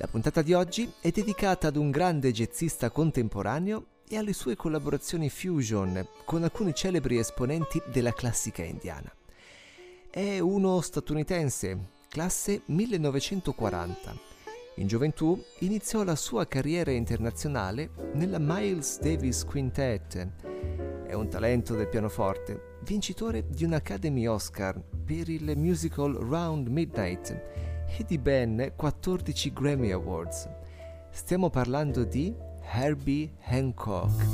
La puntata di oggi è dedicata ad un grande jazzista contemporaneo e alle sue collaborazioni fusion con alcuni celebri esponenti della classica indiana. È uno statunitense, classe 1940. In gioventù iniziò la sua carriera internazionale nella Miles Davis Quintet. È un talento del pianoforte, vincitore di un Academy Oscar per il musical Round Midnight e di ben 14 Grammy Awards. Stiamo parlando di Herbie Hancock.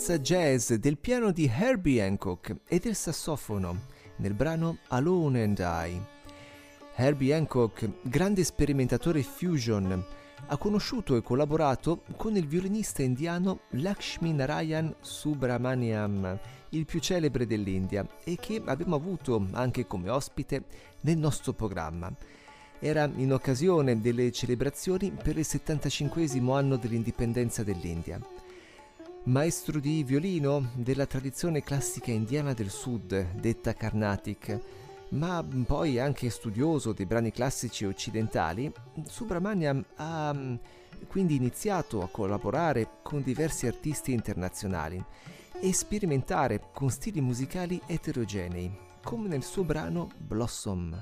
Danza jazz del piano di Herbie Hancock e del sassofono nel brano Alone and I. Herbie Hancock, grande sperimentatore fusion, ha conosciuto e collaborato con il violinista indiano Lakshmi Narayan Subramaniam, il più celebre dell'India, e che abbiamo avuto anche come ospite nel nostro programma. Era in occasione delle celebrazioni per il 75 anno dell'indipendenza dell'India. Maestro di violino della tradizione classica indiana del sud, detta Carnatic, ma poi anche studioso dei brani classici occidentali, Subramaniam ha mm, quindi iniziato a collaborare con diversi artisti internazionali e sperimentare con stili musicali eterogenei, come nel suo brano Blossom.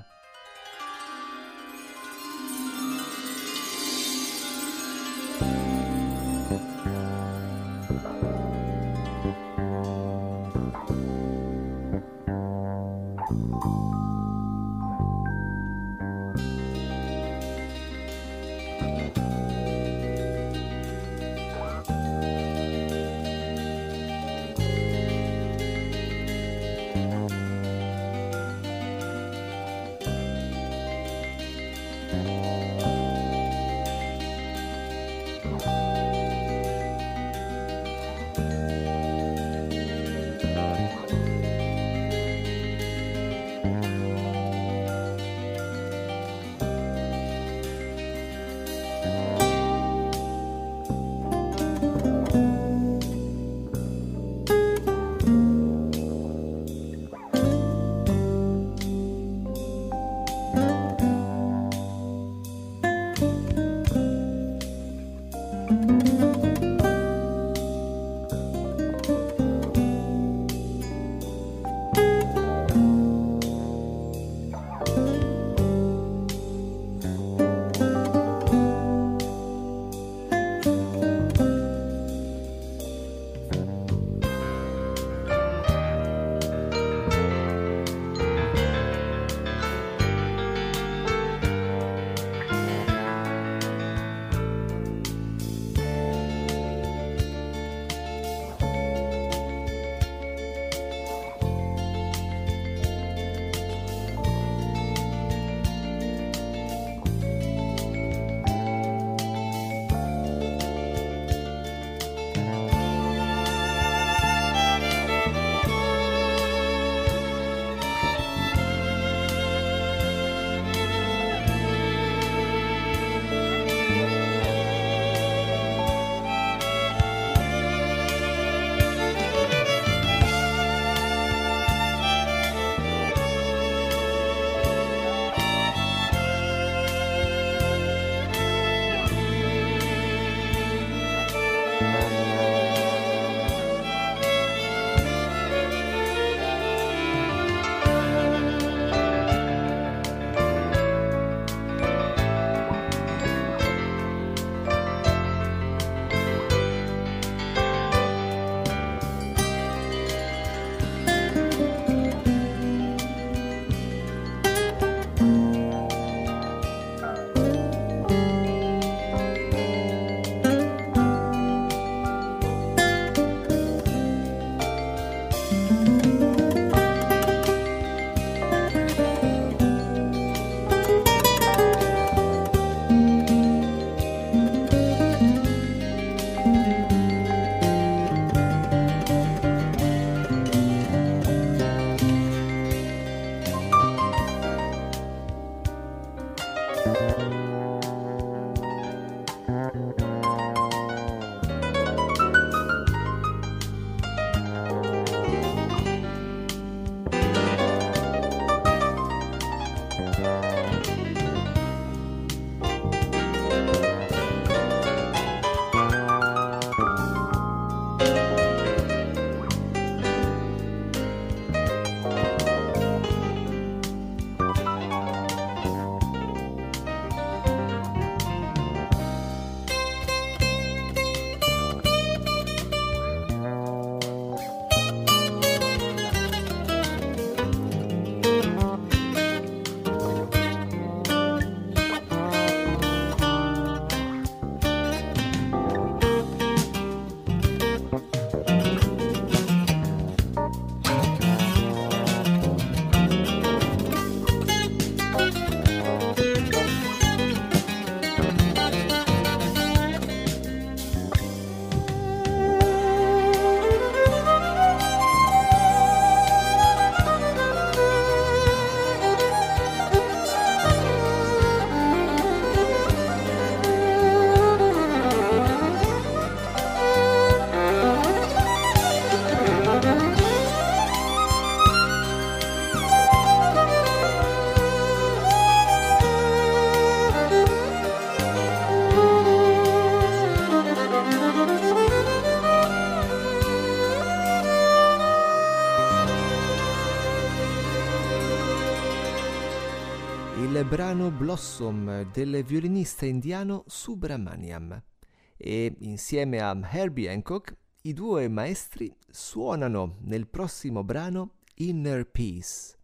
Brano Blossom del violinista indiano Subramaniam e insieme a Herbie Hancock i due maestri suonano nel prossimo brano Inner Peace.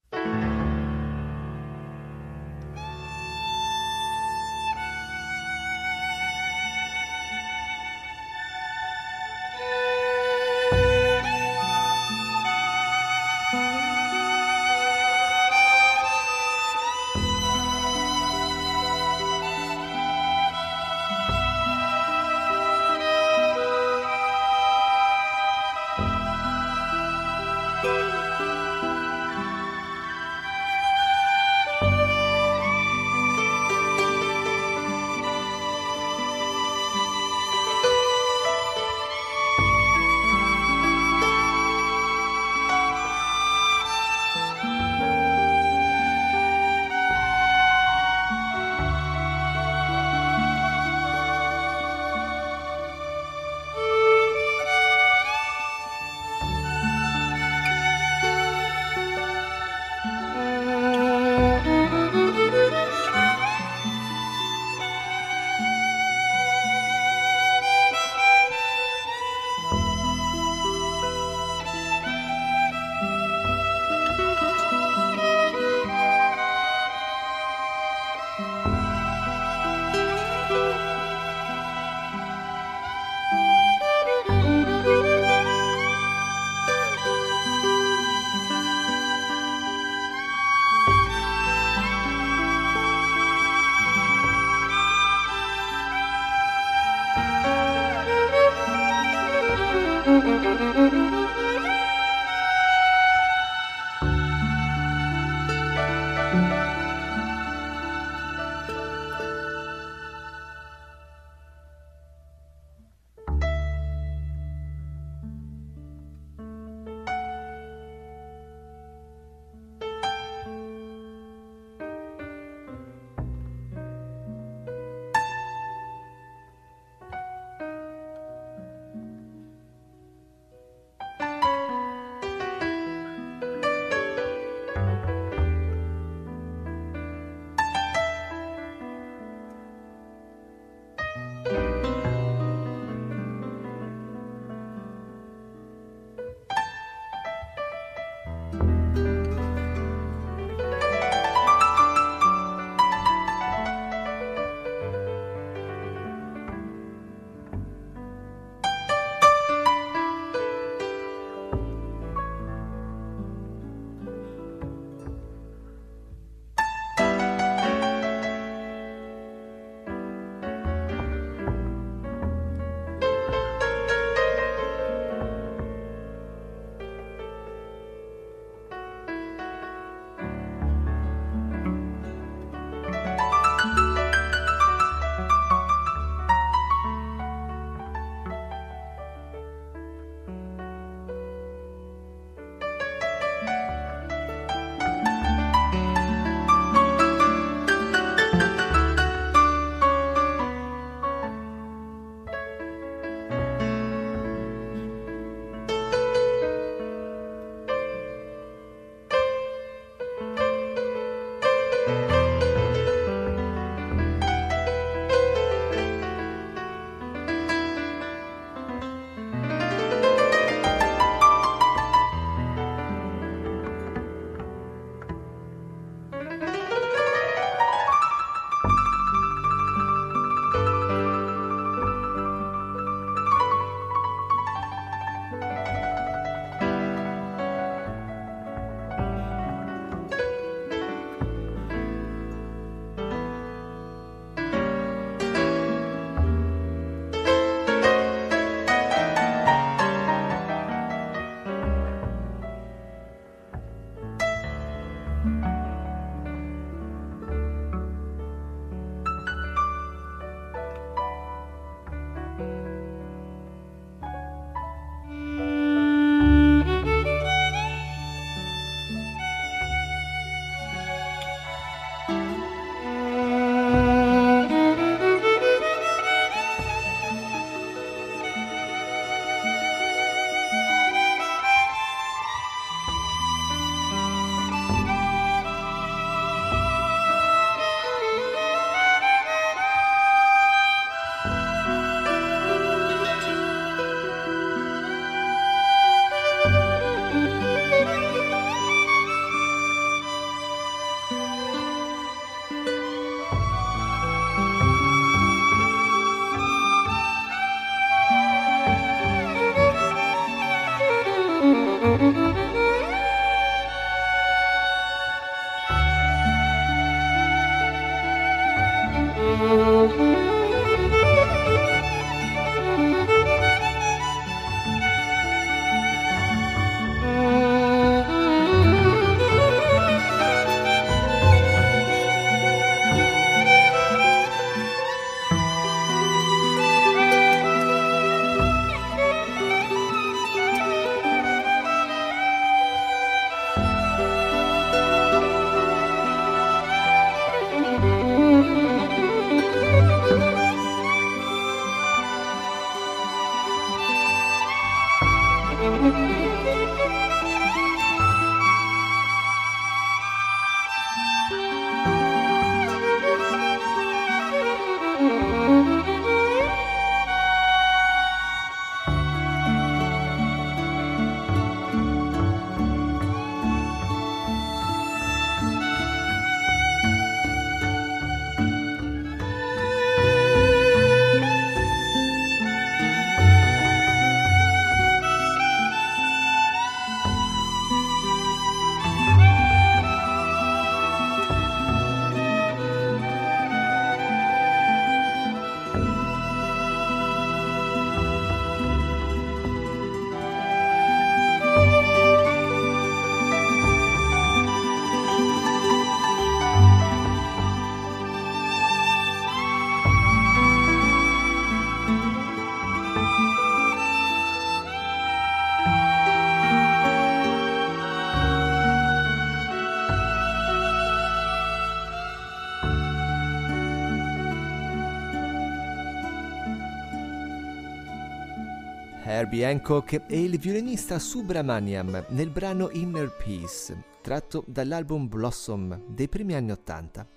Herbie Hancock e il violinista Subramaniam nel brano Inner Peace, tratto dall'album Blossom dei primi anni Ottanta.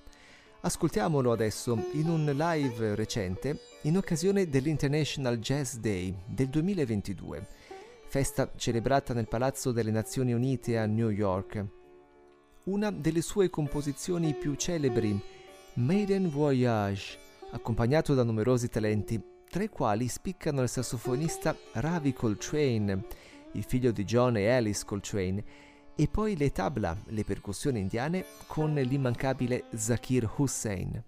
Ascoltiamolo adesso in un live recente in occasione dell'International Jazz Day del 2022, festa celebrata nel Palazzo delle Nazioni Unite a New York. Una delle sue composizioni più celebri, Maiden Voyage, accompagnato da numerosi talenti, tra i quali spiccano il sassofonista Ravi Coltrane, il figlio di John e Alice Coltrane, e poi le tabla, le percussioni indiane, con l'immancabile Zakir Hussain.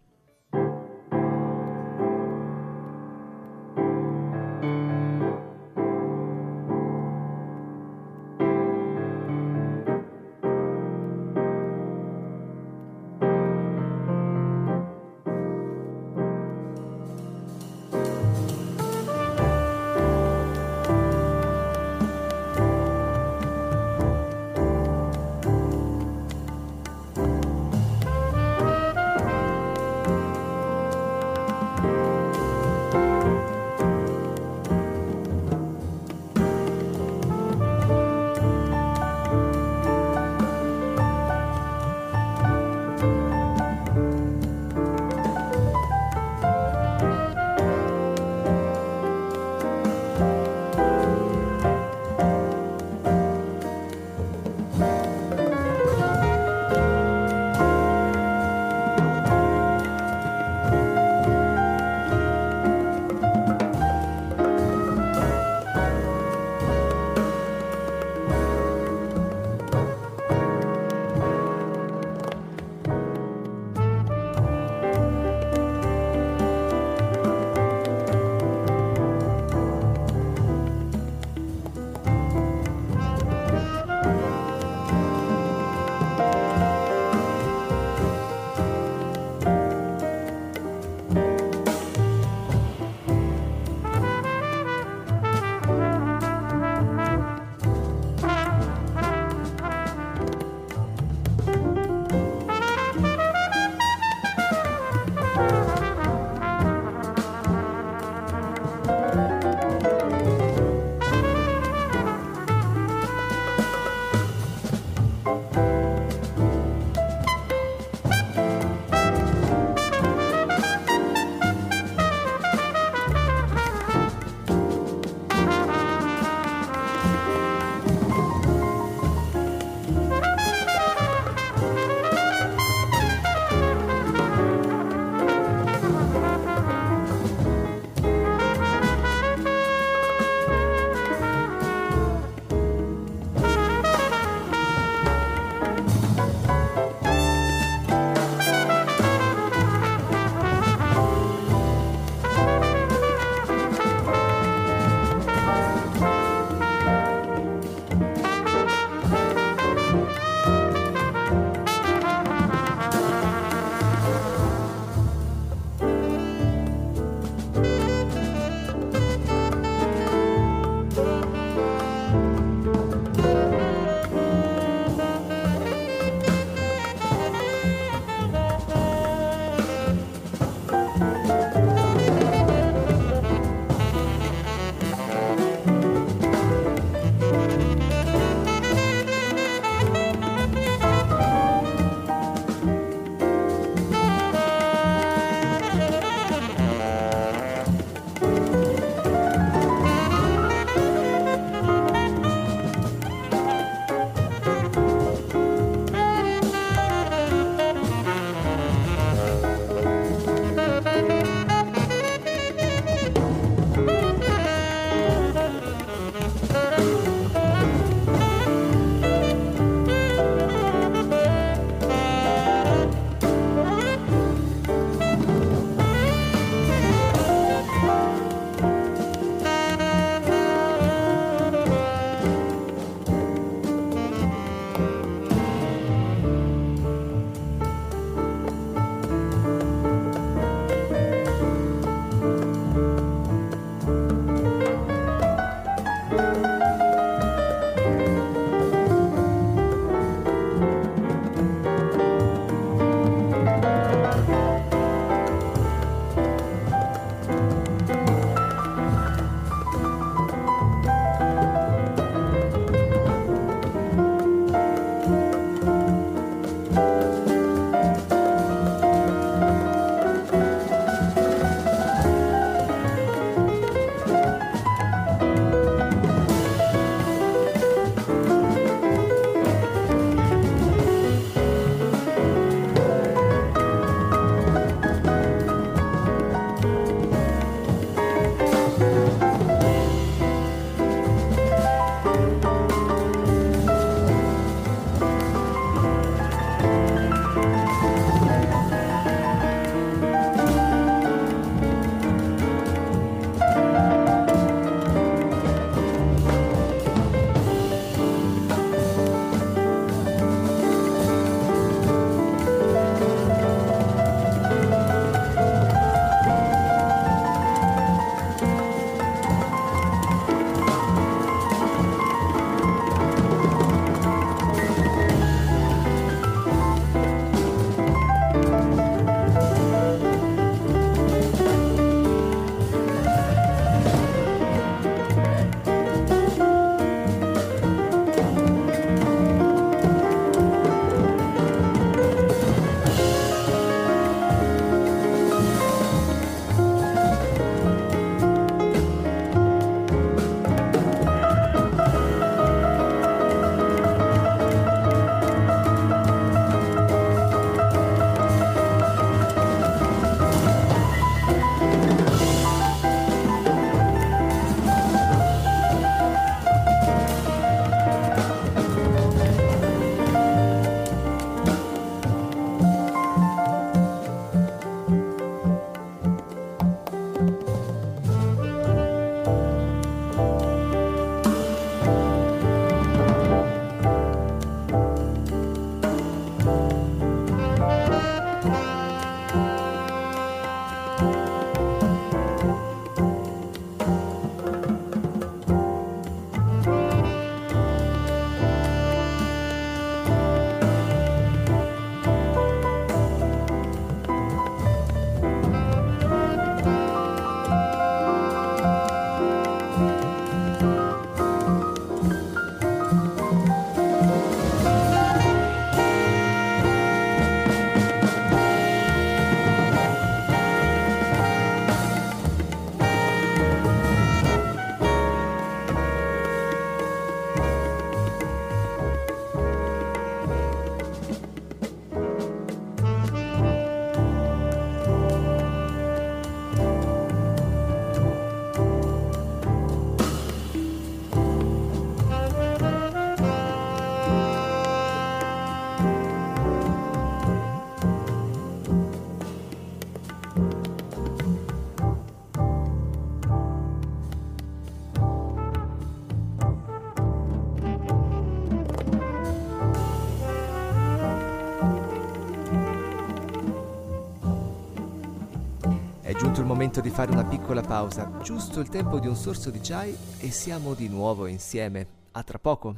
Momento di fare una piccola pausa, giusto il tempo di un sorso di chai e siamo di nuovo insieme. A tra poco.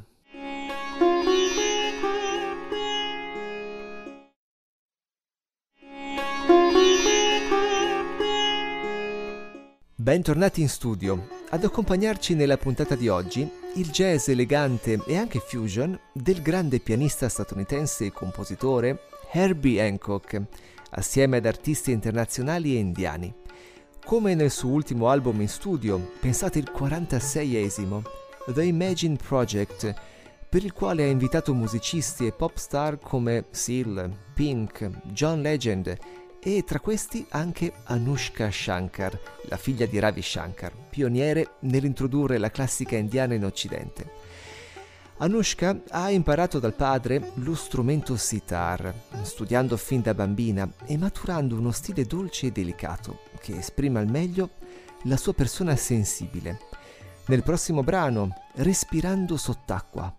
Bentornati in studio. Ad accompagnarci nella puntata di oggi il jazz elegante e anche fusion del grande pianista statunitense e compositore Herbie Hancock, assieme ad artisti internazionali e indiani. Come nel suo ultimo album in studio, pensate il 46esimo, The Imagine Project, per il quale ha invitato musicisti e pop star come Seal, Pink, John Legend e tra questi anche Anushka Shankar, la figlia di Ravi Shankar, pioniere nell'introdurre la classica indiana in Occidente. Anushka ha imparato dal padre lo strumento sitar, studiando fin da bambina e maturando uno stile dolce e delicato che esprime al meglio la sua persona sensibile. Nel prossimo brano, Respirando sott'acqua,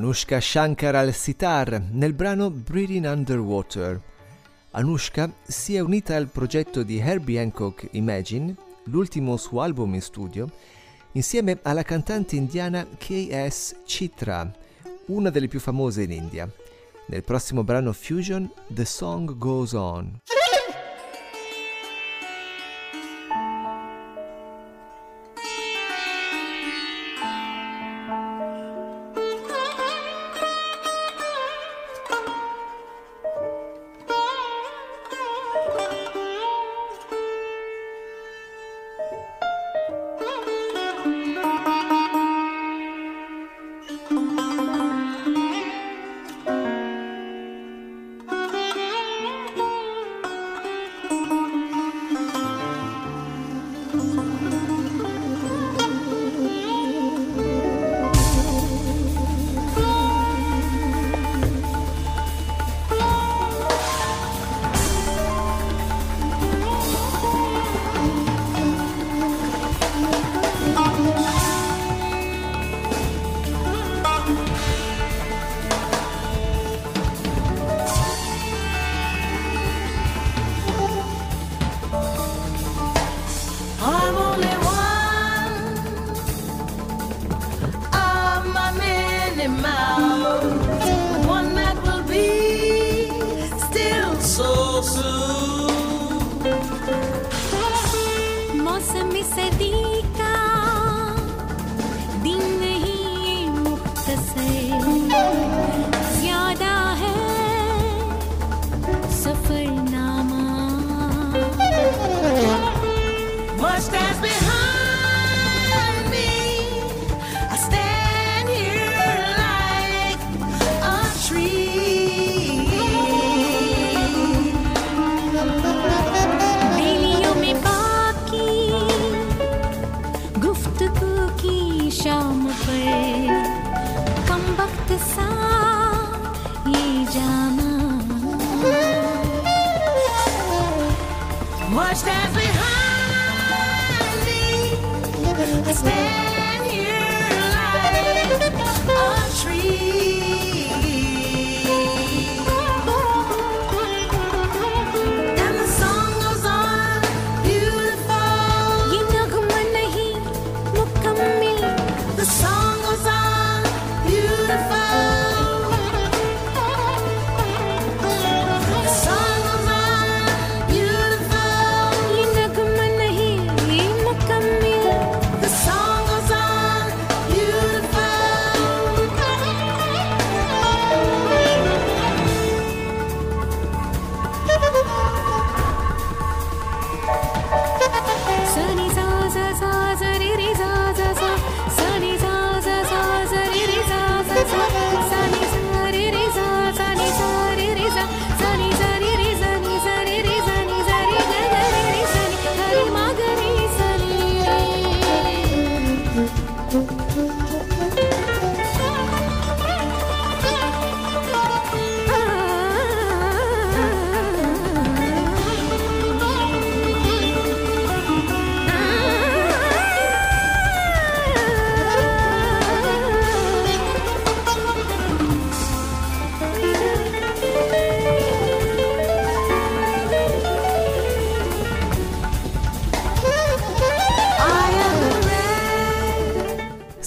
Anushka Shankar al sitar nel brano Breathing Underwater. Anushka si è unita al progetto di Herbie Hancock Imagine, l'ultimo suo album in studio, insieme alla cantante indiana K.S. Chitra, una delle più famose in India. Nel prossimo brano Fusion, The Song Goes On.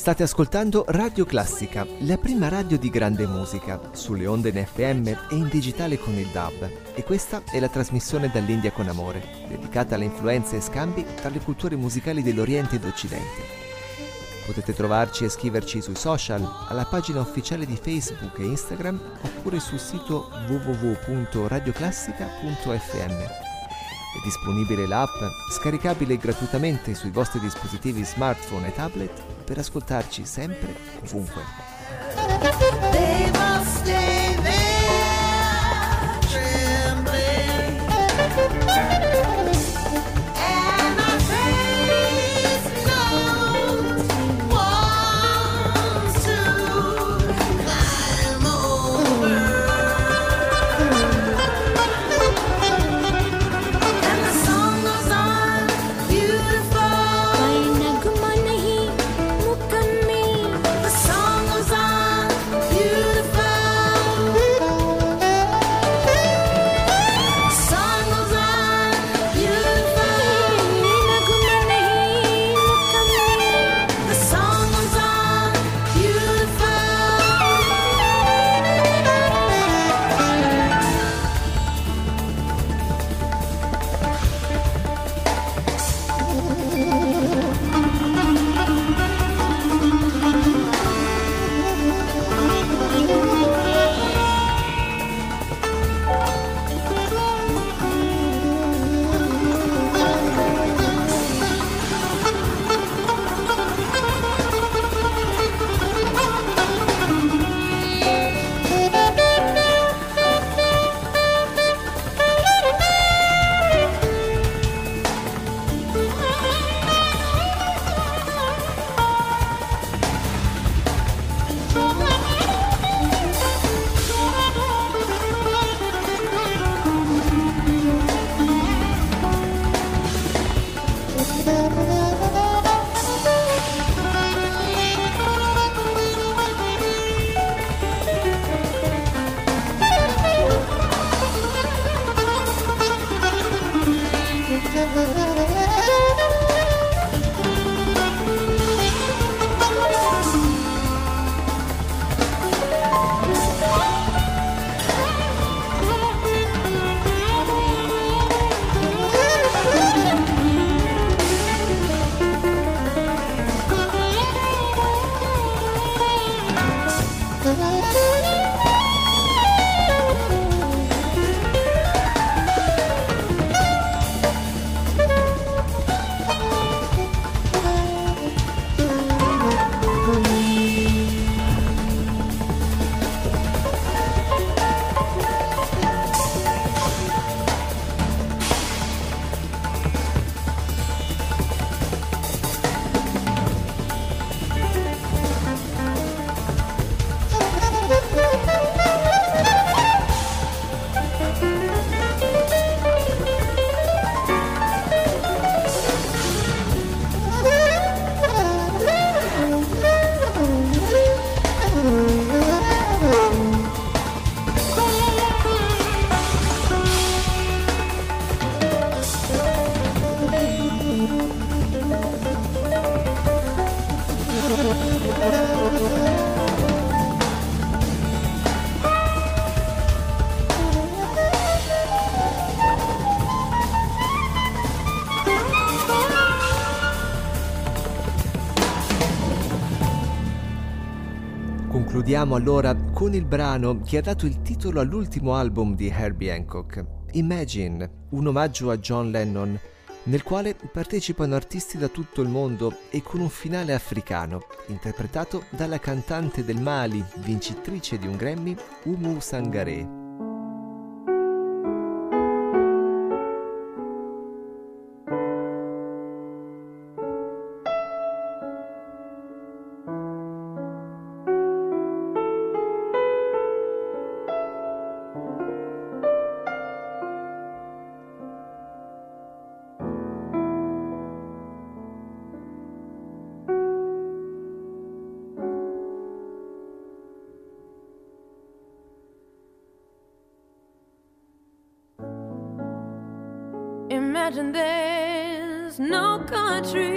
State ascoltando Radio Classica, la prima radio di grande musica, sulle onde in FM e in digitale con il DAB. E questa è la trasmissione dall'India con amore, dedicata alle influenze e scambi tra le culture musicali dell'Oriente ed Occidente. Potete trovarci e scriverci sui social, alla pagina ufficiale di Facebook e Instagram oppure sul sito www.radioclassica.fm. È disponibile l'app, scaricabile gratuitamente sui vostri dispositivi smartphone e tablet per ascoltarci sempre, ovunque. Partiamo allora con il brano che ha dato il titolo all'ultimo album di Herbie Hancock, Imagine, un omaggio a John Lennon, nel quale partecipano artisti da tutto il mondo e con un finale africano, interpretato dalla cantante del Mali, vincitrice di un Grammy, Umu Sangare. true.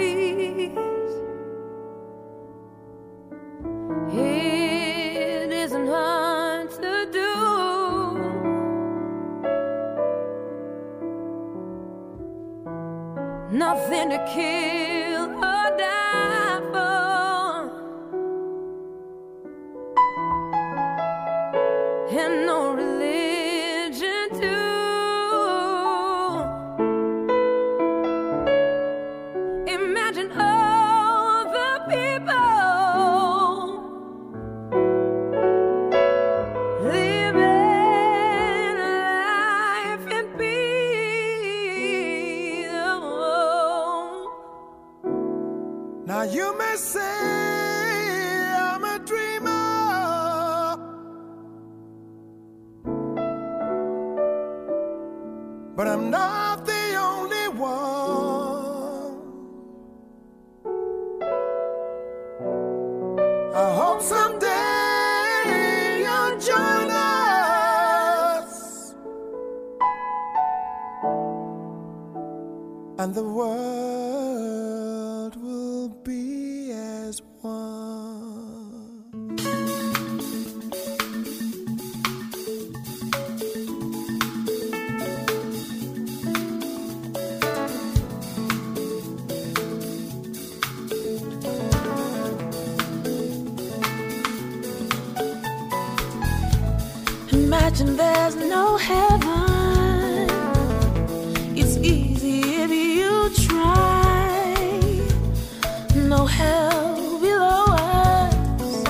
no hell below us,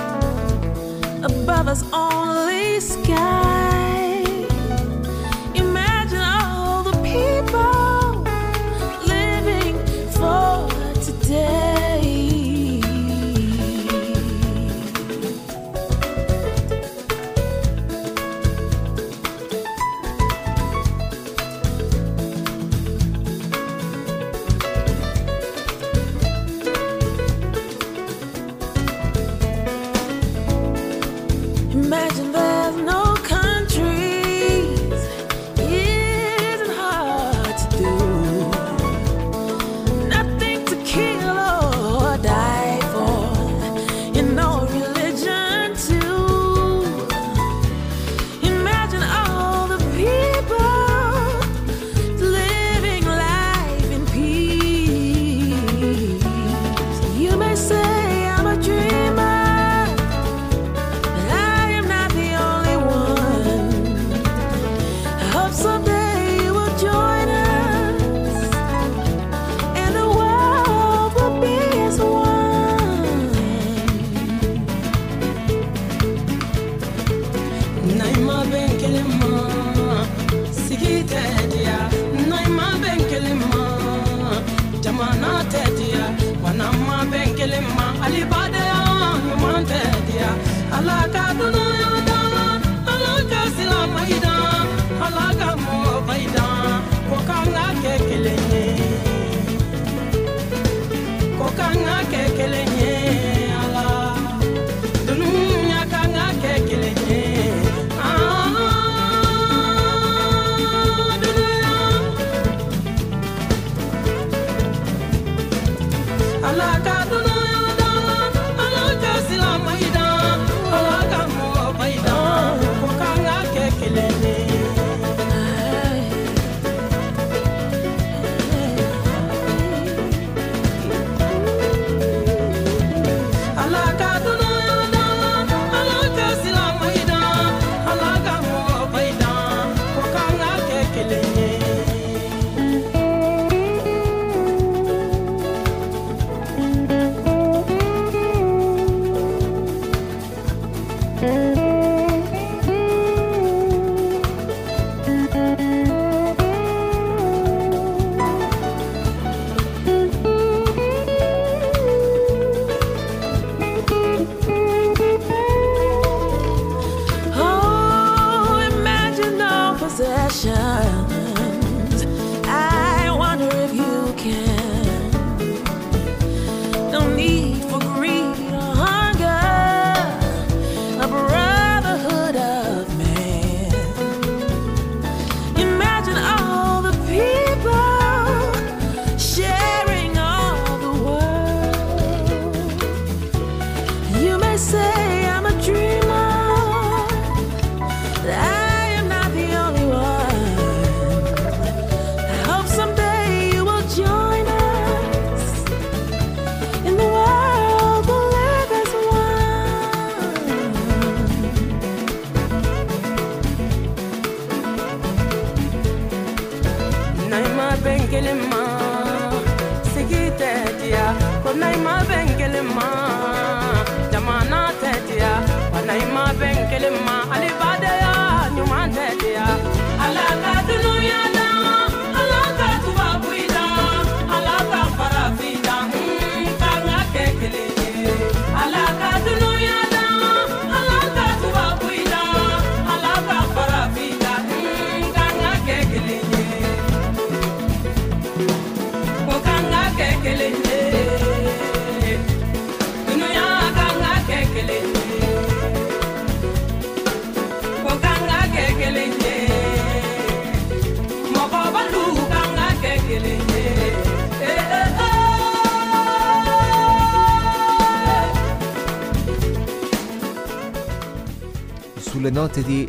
above us only sky.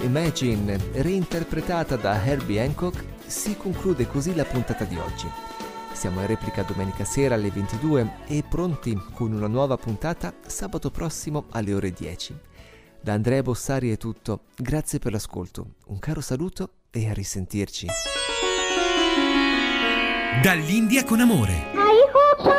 Imagine, reinterpretata da Herbie Hancock, si conclude così la puntata di oggi. Siamo in replica domenica sera alle 22 e pronti con una nuova puntata sabato prossimo alle ore 10. Da Andrea Bossari è tutto, grazie per l'ascolto, un caro saluto e a risentirci. Dall'India con amore. I hope